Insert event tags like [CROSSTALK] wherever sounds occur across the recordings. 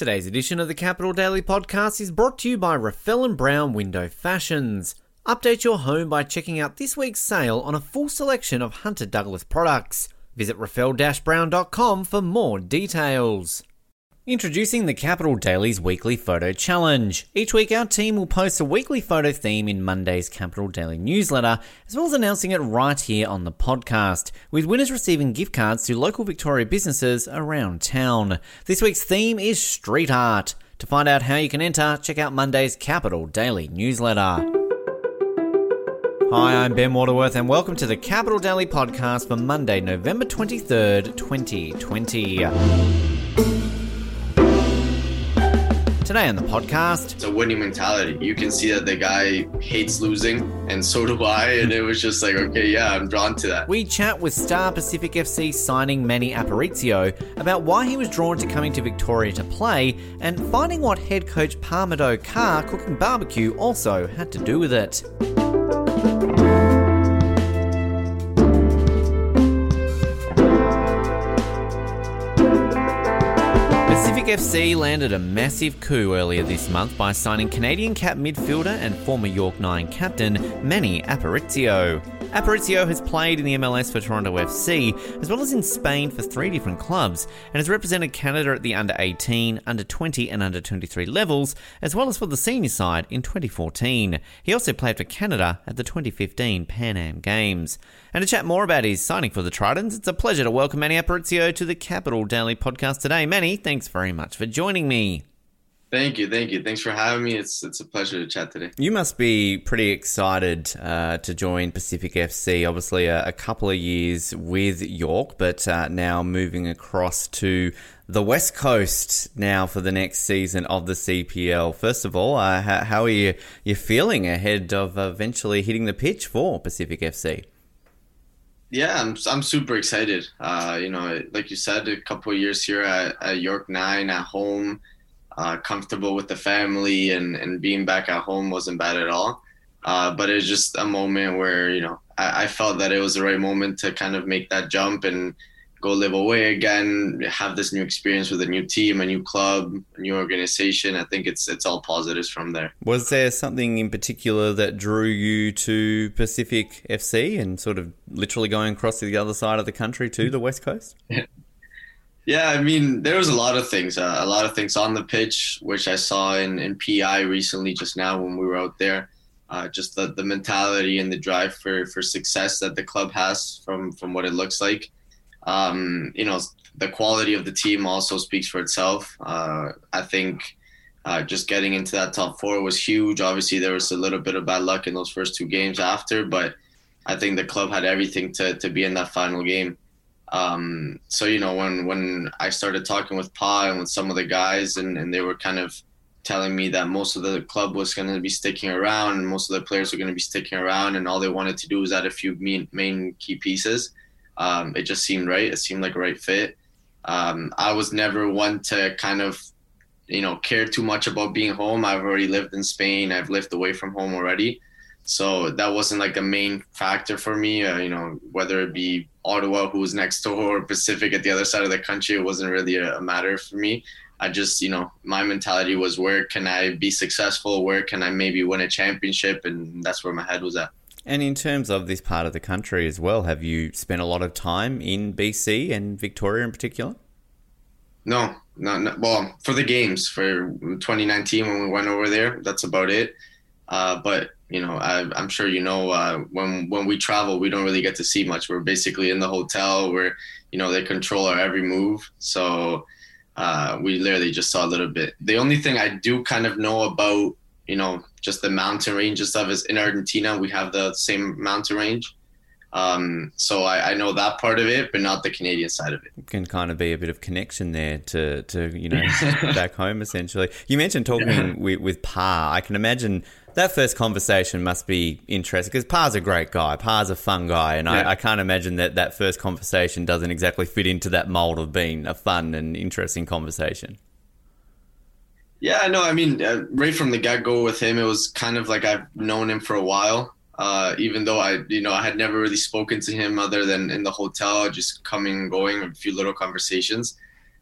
Today's edition of the Capital Daily Podcast is brought to you by Raffel and Brown Window Fashions. Update your home by checking out this week's sale on a full selection of Hunter Douglas products. Visit raffel-brown.com for more details. Introducing the Capital Daily's weekly photo challenge. Each week, our team will post a weekly photo theme in Monday's Capital Daily newsletter, as well as announcing it right here on the podcast, with winners receiving gift cards to local Victoria businesses around town. This week's theme is street art. To find out how you can enter, check out Monday's Capital Daily newsletter. Hi, I'm Ben Waterworth, and welcome to the Capital Daily podcast for Monday, November 23rd, 2020. Today on the podcast, it's a winning mentality. You can see that the guy hates losing, and so do I. And it was just like, okay, yeah, I'm drawn to that. We chat with Star Pacific FC signing Manny Aparicio about why he was drawn to coming to Victoria to play, and finding what head coach Pa-Modou Kah cooking barbecue also had to do with it. FC landed a massive coup earlier this month by signing Canadian cap midfielder and former York 9 captain Manny Aparicio. Aparicio has played in the MLS for Toronto FC, as well as in Spain for three different clubs, and has represented Canada at the under 18, under 20, and under 23 levels, as well as for the senior side in 2014. He also played for Canada at the 2015 Pan Am Games. And to chat more about his signing for the Tritons, it's a pleasure to welcome Manny Aparicio to the Capital Daily podcast today. Manny, thanks very much for joining me. Thank you, thank you. Thanks for having me. It's it's a pleasure to chat today. You must be pretty excited uh, to join Pacific FC. Obviously, a, a, couple of years with York, but uh, now moving across to the West Coast now for the next season of the CPL. First of all, uh, how, how, are you you feeling ahead of eventually hitting the pitch for Pacific FC? Yeah, I'm I'm super excited. Uh, you know, like you said, a couple of years here at, at York Nine at home uh, comfortable with the family and, and being back at home wasn't bad at all. Uh, but it was just a moment where, you know, I, I, felt that it was the right moment to kind of make that jump and go live away again, have this new experience with a new team, a new club, a new organization. I think it's it's all positives from there. Was there something in particular that drew you to Pacific FC and sort of literally going across to the other side of the country to the West Coast? [LAUGHS] Yeah, I mean, there was a lot of things, uh, a lot of things on the pitch, which I saw in, in PEI recently, just now when we were out there. Uh, just the, the mentality and the drive for, for success that the club has from, from what it looks like. Um, you know, the quality of the team also speaks for itself. Uh, I think uh, just getting into that top four was huge. Obviously, there was a little bit of bad luck in those first two games after, but I think the club had everything to, to be in that final game. Um, so you know when when I started talking with Pa and with some of the guys, and, and they were kind of telling me that most of the club was going to be sticking around, and most of the players were going to be sticking around, and all they wanted to do was add a few main, main key pieces. Um, it just seemed right. It seemed like a right fit. Um, I was never one to kind of, you know, care too much about being home. I've already lived in Spain. I've lived away from home already. So that wasn't like a main factor for me. Uh, you know, whether it be Ottawa, who was next door, or Pacific at the other side of the country, it wasn't really a, a matter for me. I just, you know, my mentality was where can I be successful? Where can I maybe win a championship? And that's where my head was at. And in terms of this part of the country as well, have you spent a lot of time in BC and Victoria in particular? No, no, no. Well, for the games for 2019 when we went over there, that's about it. Uh, but you know, I, am sure you know uh, when when we travel, we don't really get to see much. We're basically in the hotel where you know they control our every move. So uh, we literally just saw a little bit. The only thing I do kind of know about you know just the mountain range and stuff is in Argentina we have the same mountain range. Um, so I, I, know that part of it, but not the Canadian side of it. it. Can kind of be a bit of connection there to, to you know [LAUGHS] back home essentially. You mentioned talking yeah. with, with Pa. I can imagine that first conversation must be interesting because Pa's a great guy. Pa's a fun guy, and yeah. I, I, can't imagine that that first conversation doesn't exactly fit into that mold of being a fun and interesting conversation. Yeah, no, I mean, uh, right from the get go with him, it was kind of like I've known him for a while. Uh, even though I, you know, I had never really spoken to him other than in the hotel, just coming and going, a few little conversations.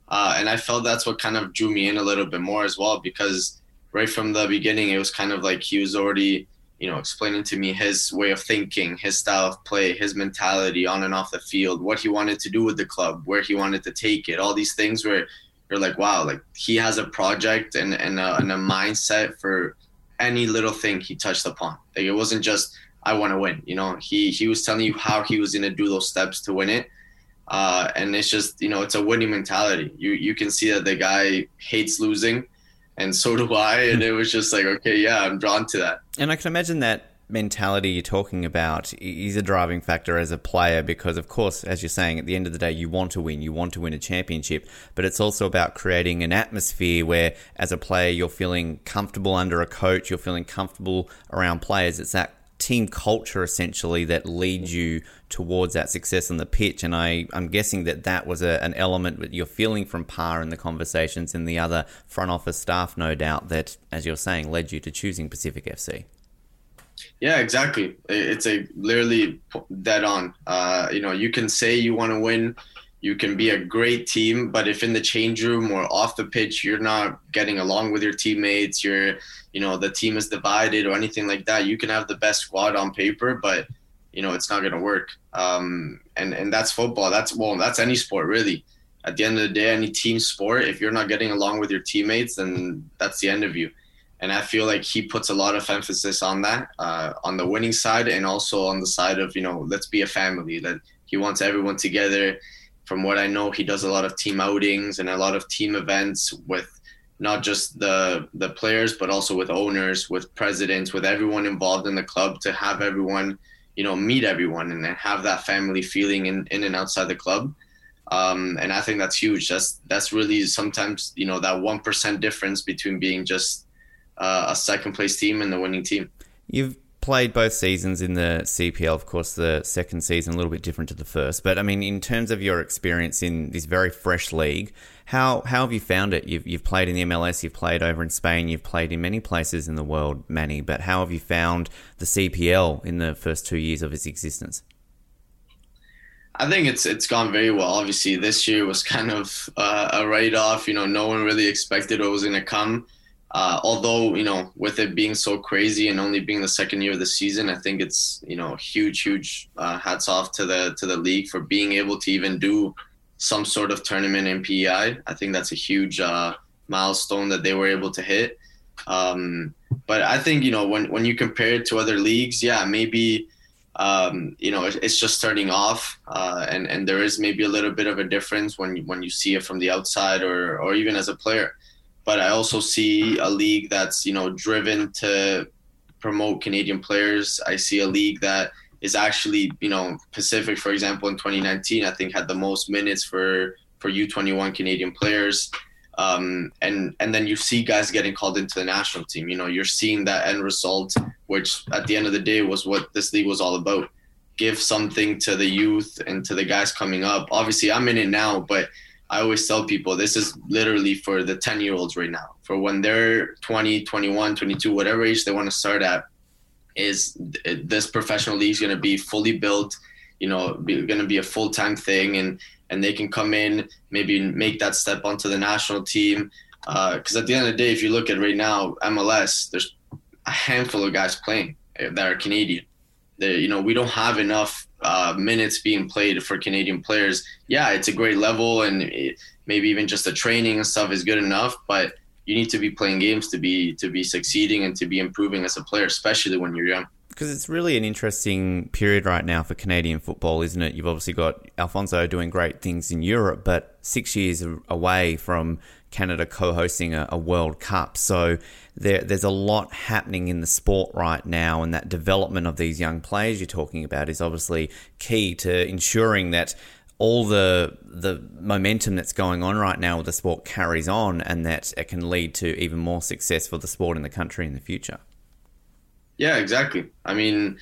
Uh, and I felt that's what kind of drew me in a little bit more as well, because right from the beginning, it was kind of like he was already, you know, explaining to me his way of thinking, his style of play, his mentality on and off the field, what he wanted to do with the club, where he wanted to take it, all these things where you're like, wow, like he has a project and, and, a, and a mindset for any little thing he touched upon. Like it wasn't just, I want to win, you know, he, he was telling you how he was going to do those steps to win it uh, and it's just you know it's a winning mentality. You you can see that the guy hates losing, and so do I. And it was just like okay, yeah, I'm drawn to that. And I can imagine that mentality you're talking about is a driving factor as a player because of course as you're saying at the end of the day you want to win you want to win a championship but it's also about creating an atmosphere where as a player you're feeling comfortable under a coach you're feeling comfortable around players it's that team culture essentially that leads you towards that success on the pitch. And I, I'm guessing that that was a, an element that you're feeling from Pa in the conversations and the other front office staff, no doubt, that, as you're saying, led you to choosing Pacific FC. Yeah, exactly. It's a literally dead on. Uh, you know, you can say you want to win, you can be a great team, but if in the change room or off the pitch you're not getting along with your teammates, you're you know the team is divided or anything like that you can have the best squad on paper but you know it's not going to work. Um, and and that's football. That's well that's any sport really. At the end of the day any team sport if you're not getting along with your teammates then that's the end of you. And i feel like he puts a lot of emphasis on that uh, on the winning side and also on the side of you know let's be a family that he wants everyone together from what i know he does a lot of team outings and a lot of team events with not just the the players but also with owners with presidents with everyone involved in the club to have everyone you know meet everyone and have that family feeling in, in and outside the club. Um, and i think that's huge. That's that's really sometimes you know that 1% difference between being just uh, a second place team and the winning team. You've played both seasons in the CPL. Of course, the second season a little bit different to the first. But I mean, in terms of your experience in this very fresh league, how how have you found it? You've you've played in the MLS, you've played over in Spain, you've played in many places in the world, Manny. But how have you found the CPL in the first two years of its existence? I think it's it's gone very well. Obviously, this year was kind of uh, a write off. You know, no one really expected what was going to come. Uh, although you know, with it being so crazy and only being the second year of the season, I think it's you know huge, huge uh, hats off to the to the league for being able to even do some sort of tournament in PEI. I think that's a huge uh, milestone that they were able to hit. Um, but I think you know when when you compare it to other leagues, yeah, maybe um, you know it's just starting off, uh, and and there is maybe a little bit of a difference when you, when you see it from the outside or or even as a player but I also see a league that's you know driven to promote Canadian players. I see a league that is actually you know Pacific, for example, in 2019, I think had the most minutes for for U21 Canadian players. Um, and and then you see guys getting called into the national team. You know, you're seeing that end result, which at the end of the day was what this league was all about. Give something to the youth and to the guys coming up. Obviously, I'm in it now, but I always tell people this is literally for the 10 year olds right now. For when they're 20, 21, 22, whatever age they want to start at, is this professional league is going to be fully built, you know, going to be a full time thing, and and they can come in, maybe make that step onto the national team. Because uh, at the end of the day, if you look at right now MLS, there's a handful of guys playing that are Canadian. They, you know, we don't have enough uh, minutes being played for Canadian players, yeah, it's a great level, and it, maybe even just the training and stuff is good enough. But you need to be playing games to be to be succeeding and to be improving as a player, especially when you're young. Because it's really an interesting period right now for Canadian football, isn't it? You've obviously got Alphonso doing great things in Europe, but six years away from Canada co-hosting a, a World Cup. So there, there's a lot happening in the sport right now, and that development of these young players you're talking about is obviously key to ensuring that all the the momentum that's going on right now with the sport carries on, and that it can lead to even more success for the sport in the country in the future. Yeah, exactly. I mean,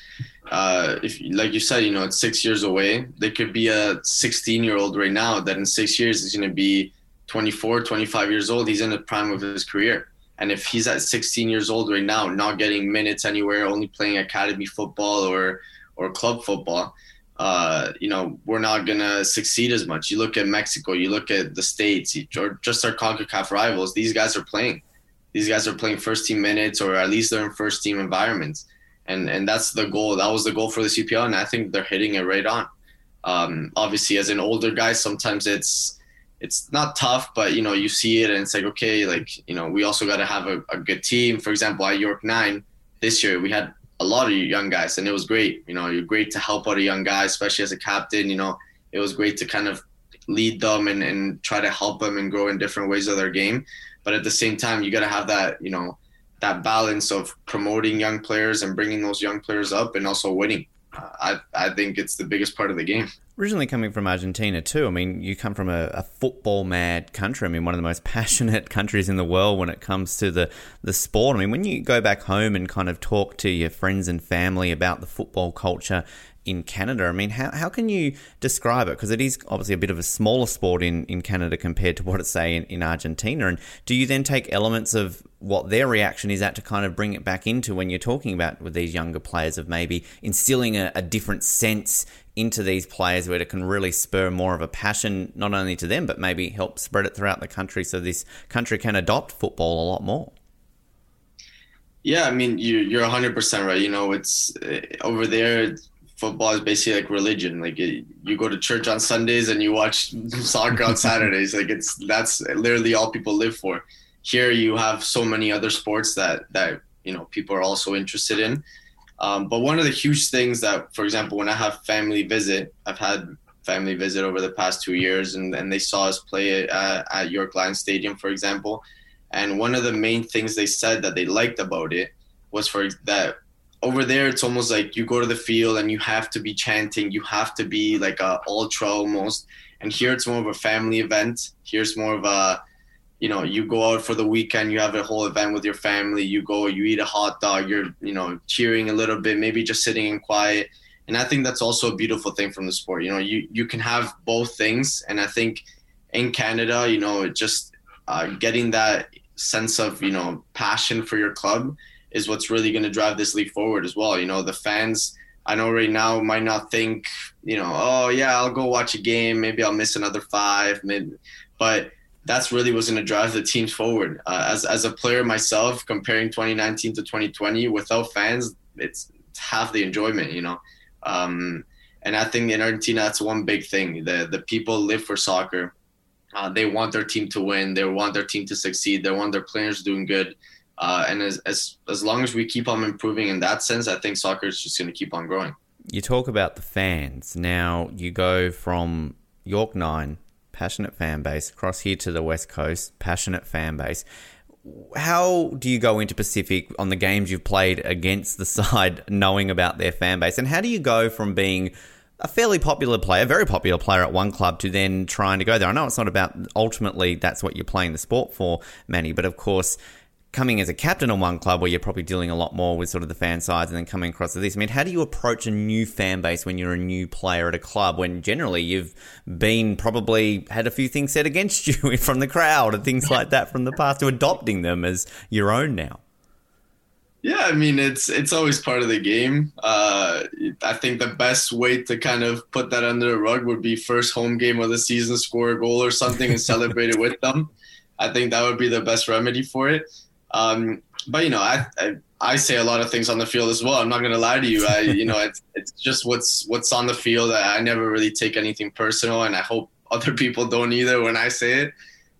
uh, if like you said, you know, it's six years away. There could be a 16 year old right now that in six years is going to be 24, 25 years old. He's in the prime of his career. And if he's at 16 years old right now, not getting minutes anywhere, only playing academy football or or club football, uh, you know, we're not gonna succeed as much. You look at Mexico, you look at the states, or just our Concacaf rivals. These guys are playing. These guys are playing first team minutes, or at least they're in first team environments, and and that's the goal. That was the goal for the CPL, and I think they're hitting it right on. Um, obviously, as an older guy, sometimes it's it's not tough, but you know, you see it and it's like, okay, like you know, we also got to have a, a good team. For example, at York Nine this year, we had a lot of young guys, and it was great. You know, you're great to help out a young guy, especially as a captain. You know, it was great to kind of lead them and, and try to help them and grow in different ways of their game. But at the same time, you got to have that, you know, that balance of promoting young players and bringing those young players up and also winning. I, I think it's the biggest part of the game. Originally coming from Argentina too. I mean, you come from a, a, football mad country. I mean, one of the most [LAUGHS] passionate countries in the world when it comes to the, the sport. I mean, when you go back home and kind of talk to your friends and family about the football culture in Canada. I mean, how, how can you describe it? Because it is obviously a bit of a smaller sport in, in Canada compared to what it's, say, in, in Argentina. And do you then take elements of what their reaction is at to kind of bring it back into when you're talking about with these younger players of maybe instilling a, a different sense into these players where it can really spur more of a passion, not only to them, but maybe help spread it throughout the country so this country can adopt football a lot more? Yeah, I mean, you, you're 100% right. You know, it's uh, over there, football is basically like religion. Like it, you go to church on Sundays and you watch [LAUGHS] soccer on Saturdays. Like it's that's literally all people live for. Here you have so many other sports that that you know people are also interested in. Um, but one of the huge things that, for example, when I have family visit, I've had family visit over the past two years, and, and they saw us play at, at York Lions Stadium, for example. And one of the main things they said that they liked about it was for that over there it's almost like you go to the field and you have to be chanting. You have to be like a ultra almost. And here it's more of a family event. Here's more of a you know you go out for the weekend you have a whole event with your family. You go you eat a hot dog. You're you know cheering a little bit maybe just sitting in quiet. And i think that's also a beautiful thing from the sport. You know you you can have both things. And i think in canada you know just uh, getting that sense of you know passion for your club is what's really going to drive this league forward as well. You know, the fans, I know right now might not think, you know, oh yeah, I'll go watch a game, maybe I'll miss another five, maybe, but that's really what's going to drive the teams forward. Uh, as as a player myself, comparing 2019 to 2020, without fans, it's, half the enjoyment, you know. Um, and I think in Argentina, that's one big thing. The the people live for soccer. Uh, they want their team to win. They want their team to succeed. They want their players doing good. Uh, and as, as as long as we keep on improving in that sense, I think soccer is just going to keep on growing. You talk about the fans. Now you go from York Nine, passionate fan base, across here to the West Coast, passionate fan base. How do you go into Pacific on the games you've played against the [LAUGHS] side, knowing about their fan base, and how do you go from being a fairly popular player, very popular player at one club, to then trying to go there? I know it's not about ultimately that's what you're playing the sport for, Manny, but of course coming as a captain on one club where you're probably dealing a lot more with sort of the fan sides and then coming across to this. I mean, how do you approach a new fan base when you're a new player at a club when generally you've been probably had a few things said against [LAUGHS] you from the crowd and things like that from the past to adopting them as your own now? Yeah, I mean it's it's always part of the game. Uh, I think the best way to kind of put that under the rug would be first home game of the season, score a goal or something, and celebrate it with them. [LAUGHS] I think that would be the best remedy for it. Um, but you know, I, I, I say a lot of things on the field as well. I'm not gonna lie to you. I you know [LAUGHS] it's it's just what's what's on the field. I never really take anything personal, and I hope [LAUGHS] other people don't either when I say it.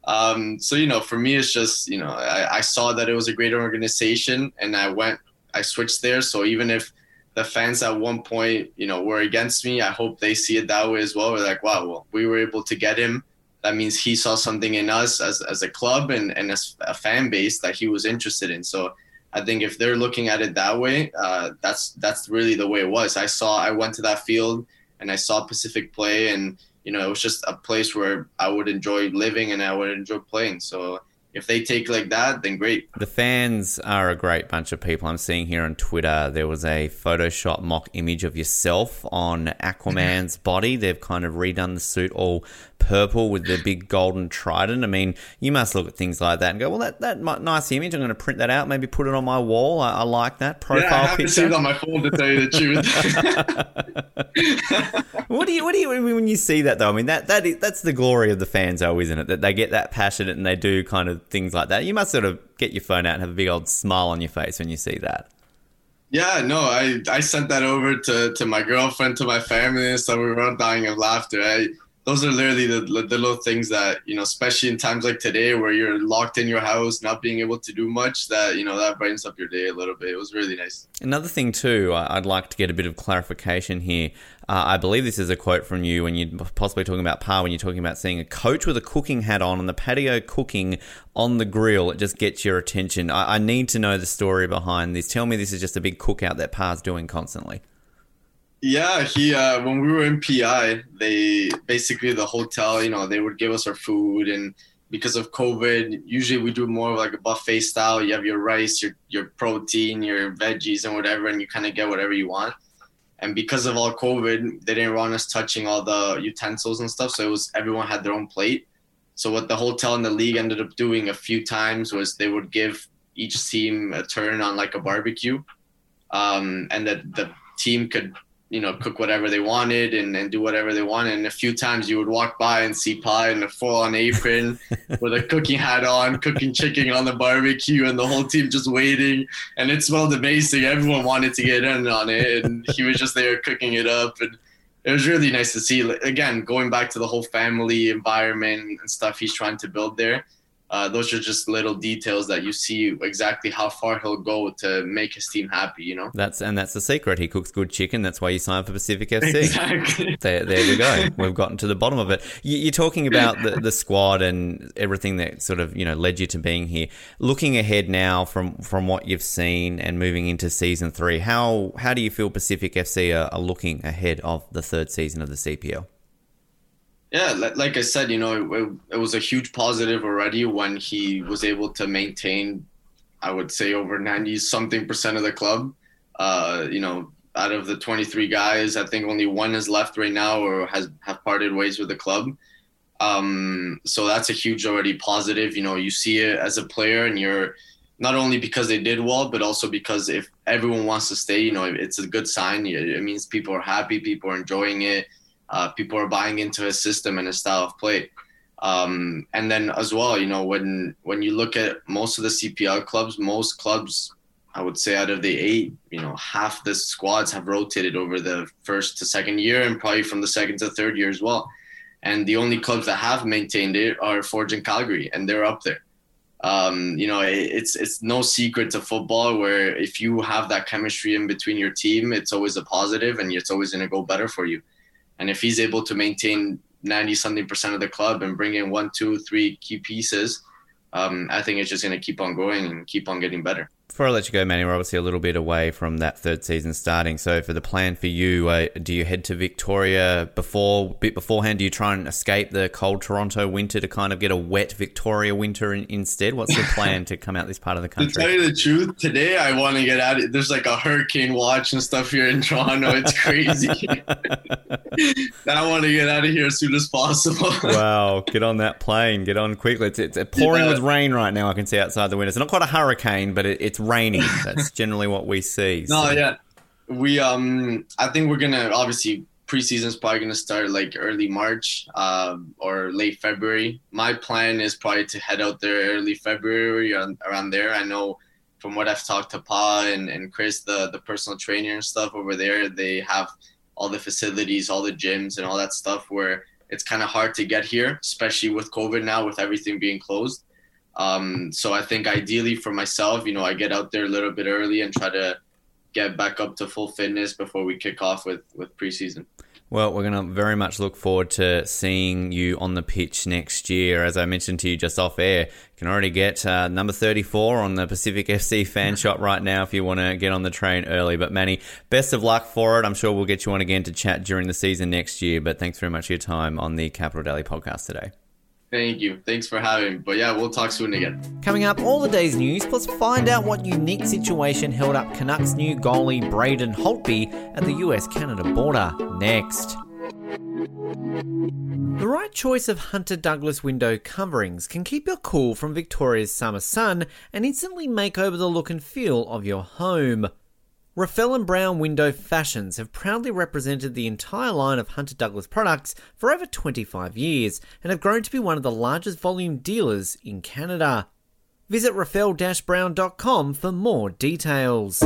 Um, so you know, for me, it's just you know I, I saw that it was a great organization, and I went I switched there. So even if the fans at one point you know were against me, I hope they see it that way as well. We're like, wow, well, we were able to get him that means he saw something in us as, as a club and, and as a fan base that he was interested in. So I think if they're looking at it that way, uh, that's that's really the way it was. I saw I went to that field and I saw Pacific play, and you know it was just a place where I would enjoy living and I would enjoy playing. So if they take like that, then great. The fans are a great bunch of people. I'm seeing here on Twitter there was a Photoshop mock image of yourself on Aquaman's body. They've kind of redone the suit all purple with the big golden trident. I mean, you must look at things like that and go, well, that that nice image. I'm going to print that out, maybe put it on my wall. I, I like that profile yeah, I have picture. it on my phone to tell you the truth. [LAUGHS] what do you what do you when you see that though? I mean, that that is, that's the glory of the fans, though, isn't it? That they get that passionate and they do kind of things like that. You must sort of get your phone out and have a big old smile on your face when you see that. Yeah, no, I, I sent that over to, to my girlfriend, to my family, and so we were all dying of laughter. I, those are literally the, the little things that you know especially in times like today where you're locked in your house not being able to do much that you know that brightens up your day a little bit. It was really nice. Another thing too i'd like to get a bit of clarification here. Uh, i believe this is a quote from you when you're possibly talking about Pa when you're talking about seeing a coach with a cooking hat on on the patio cooking on the grill. It just gets your attention. I, I need to know the story behind this. Tell me this is just a big cookout that Pa's doing constantly yeah, he uh, when we were in PEI, they basically the hotel, you know, they would give us our food and because of COVID, usually we do more like a buffet style. You have your rice, your your protein, your veggies and whatever, and you kind of get whatever you want. And because of all COVID, they didn't want us touching all the utensils and stuff. So it was everyone had their own plate. So what the hotel and the league ended up doing a few times was they would give each team a turn on like a barbecue, um, and that the team could you know, cook whatever they wanted and, and do whatever they wanted. And a few times you would walk by and see Pie in a full on apron [LAUGHS] with a cooking hat on, cooking chicken on the barbecue, and the whole team just waiting. And it smelled amazing. Everyone wanted to get in on it. And he was just there cooking it up. And it was really nice to see. Again, going back to the whole family environment and stuff he's trying to build there uh, those are just little details that you see exactly how far he'll go to make his team happy. You know, that's and that's the secret. He cooks good chicken. That's why you sign for Pacific FC. Exactly. [LAUGHS] There, there we go. We've gotten to the bottom of it. You, are talking about the, the squad and everything that sort of you know led you to being here. Looking ahead now from from what you've seen and moving into season three, how how do you feel Pacific FC are, are looking ahead of the third season of the CPL? Yeah, like I said, you know, it, it, was a huge positive already when he was able to maintain, I would say, over 90 something percent of the club. Uh, you know, out of the 23 guys, I think only one is left right now or has have parted ways with the club. Um, so that's a huge already positive. You know, you see it as a player and you're not only because they did well, but also because if everyone wants to stay, you know, it's a good sign. It means people are happy, people are enjoying it uh, people are buying into his system and his style of play. Um, and then as well, you know, when when you look at most of the CPL clubs, most clubs, I would say out of the eight, you know, half the squads have rotated over the first to second year, and probably from the second to third year as well. And the only clubs that have maintained it are Forge and Calgary, and they're up there. Um, you know, it, it's it's no secret to football where if you have that chemistry in between your team, it's always a positive, and it's always going to go better for you. And if he's able to maintain 90 something percent of the club and bring in one, two, three key pieces, um, I think it's just going to keep on going and keep on getting better. Before I let you go, Manny, we're obviously a little bit away from that third season starting. So, for the plan for you, uh, do you head to Victoria before bit beforehand? Do you try and escape the cold Toronto winter to kind of get a wet Victoria winter in, instead? What's the plan to come out this part of the [LAUGHS] country? to tell you the truth, today I want to get out. Of, there's like a hurricane watch and stuff here in Toronto. It's [LAUGHS] crazy. [LAUGHS] I want to get out of here as soon as possible. wow, get on that plane. Get on quickly. It's, it's pouring yeah. with rain right now. I can see outside the window. It's not quite a hurricane, but it, it's raining. That's generally what we see. [LAUGHS] No, so. yeah, we um, I think we're gonna obviously preseason's probably gonna start like early March um, or late February. My plan is probably to head out there early February around there. I know from what I've talked to Pa and, and Chris, the the personal trainer and stuff over there, they have all the facilities, all the gyms, and all that stuff where it's kind of hard to get here, especially with COVID now, with everything being closed. Um, so I think ideally for myself, you know, I get out there a little bit early and try to get back up to full fitness before we kick off with with preseason. Well, we're going to very much look forward to seeing you on the pitch next year. As I mentioned to you just off air, you can already get uh, number 34 on the Pacific [LAUGHS] FC fan [LAUGHS] shop right now if you want to get on the train early. But Manny, best of luck for it. I'm sure we'll get you on again to chat during the season next year. But thanks very much for your time on the Capital Daily podcast today. Thank you. Thanks for having me. But yeah, we'll talk soon again. Coming up, all the day's news, plus find out what unique situation held up Canucks new goalie Braden Holtby at the US Canada border. Next. The right choice of Hunter Douglas window coverings can keep your cool from Victoria's summer sun and instantly make over the look and feel of your home. Raffel and Brown Window Fashions have proudly represented the entire line of Hunter Douglas products for over 25 years and have grown to be one of the largest volume dealers in Canada. Visit raffel-brown.com for more details.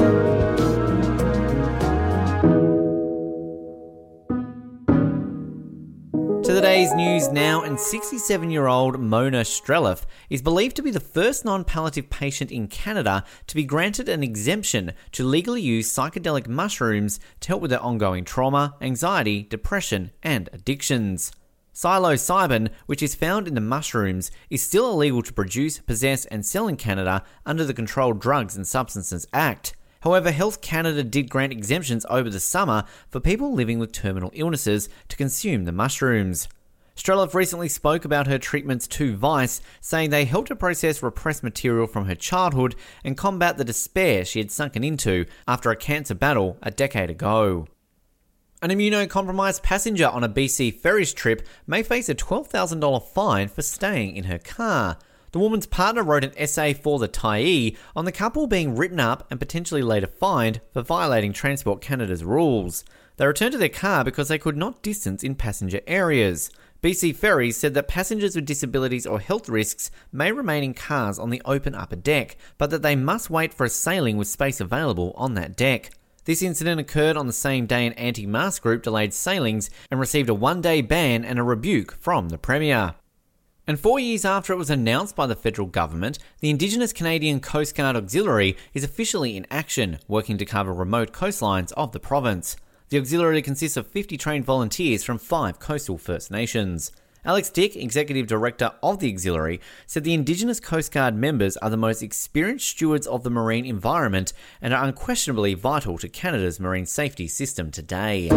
To the day's news now, and 67 year old Mona Streleff is believed to be the first non palliative patient in Canada to be granted an exemption to legally use psychedelic mushrooms to help with their ongoing trauma, anxiety, depression, and addictions. Psilocybin, which is found in the mushrooms, is still illegal to produce, possess, and sell in Canada under the Controlled Drugs and Substances Act. However, Health Canada did grant exemptions over the summer for people living with terminal illnesses to consume the mushrooms. Streleff recently spoke about her treatments to Vice, saying they helped her process repressed material from her childhood and combat the despair she had sunken into after a cancer battle a decade ago. An immunocompromised passenger on a BC ferries trip may face a $12,000 fine for staying in her car. The woman's partner wrote an essay for the Tyee on the couple being written up and potentially later fined for violating Transport Canada's rules. They returned to their car because they could not distance in passenger areas. BC Ferries said that passengers with disabilities or health risks may remain in cars on the open upper deck, but that they must wait for a sailing with space available on that deck. This incident occurred on the same day an anti mask group delayed sailings and received a one day ban and a rebuke from the Premier. And four years after it was announced by the federal government, the Indigenous Canadian Coast Guard Auxiliary is officially in action, working to cover remote coastlines of the province. The auxiliary consists of 50 trained volunteers from five coastal First Nations. Alex Dick, Executive Director of the Auxiliary, said the Indigenous Coast Guard members are the most experienced stewards of the marine environment and are unquestionably vital to Canada's marine safety system today.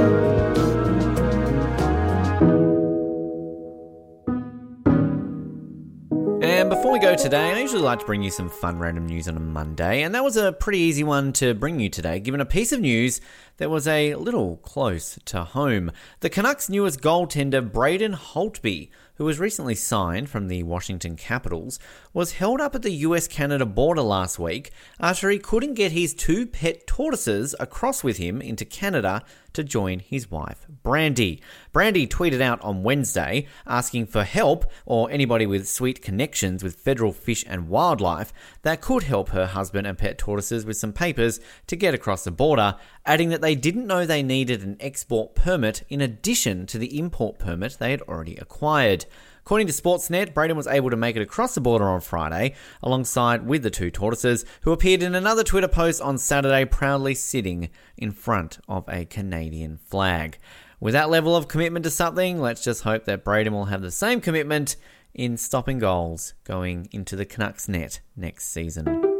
Go today, I usually like to bring you some fun random news on a Monday, and that was a pretty easy one to bring you today, given a piece of news that was a little close to home. The Canucks' newest goaltender, Braden Holtby, who was recently signed from the Washington Capitals, was held up at the US Canada border last week after he couldn't get his two pet tortoises across with him into Canada to join his wife, Brandy. Brandy tweeted out on Wednesday asking for help or anybody with sweet connections with federal fish and wildlife that could help her husband and pet tortoises with some papers to get across the border, adding that they didn't know they needed an export permit in addition to the import permit they had already acquired. According to Sportsnet, Braden was able to make it across the border on Friday, alongside with the two tortoises, who appeared in another Twitter post on Saturday proudly sitting in front of a Canadian flag. With that level of commitment to something, let's just hope that Braden will have the same commitment in stopping goals going into the Canucks net next season.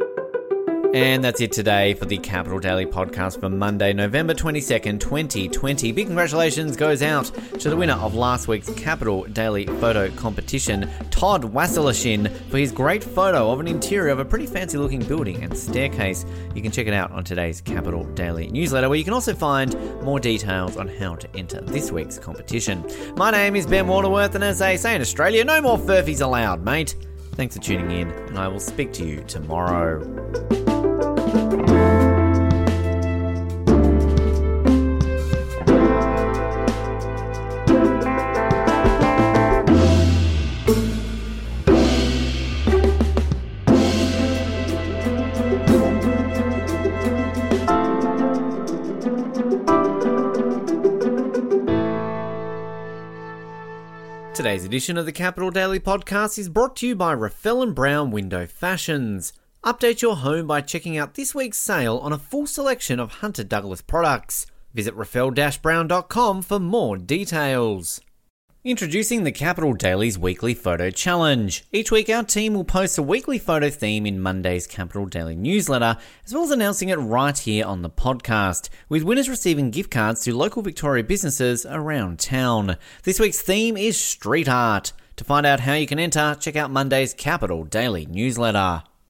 And that's it today for the Capital Daily podcast for Monday, November 22nd, 2020. Big congratulations goes out to the winner of last week's Capital Daily photo competition, Todd Wasilishin, for his great photo of an interior of a pretty fancy looking building and staircase. You can check it out on today's Capital Daily newsletter, where you can also find more details on how to enter this week's competition. My name is Ben Waterworth, and as they say in Australia, no more furphies allowed, mate. Thanks for tuning in, and I will speak to you tomorrow. Today's edition of the Capital Daily Podcast is brought to you by Raffel and Brown Window Fashions. Update your home by checking out this week's sale on a full selection of Hunter Douglas products. Visit raffel-brown.com for more details. Introducing the Capital Daily's weekly photo challenge. Each week, our team will post a weekly photo theme in Monday's Capital Daily newsletter, as well as announcing it right here on the podcast, with winners receiving gift cards to local Victoria businesses around town. This week's theme is street art. To find out how you can enter, check out Monday's Capital Daily newsletter.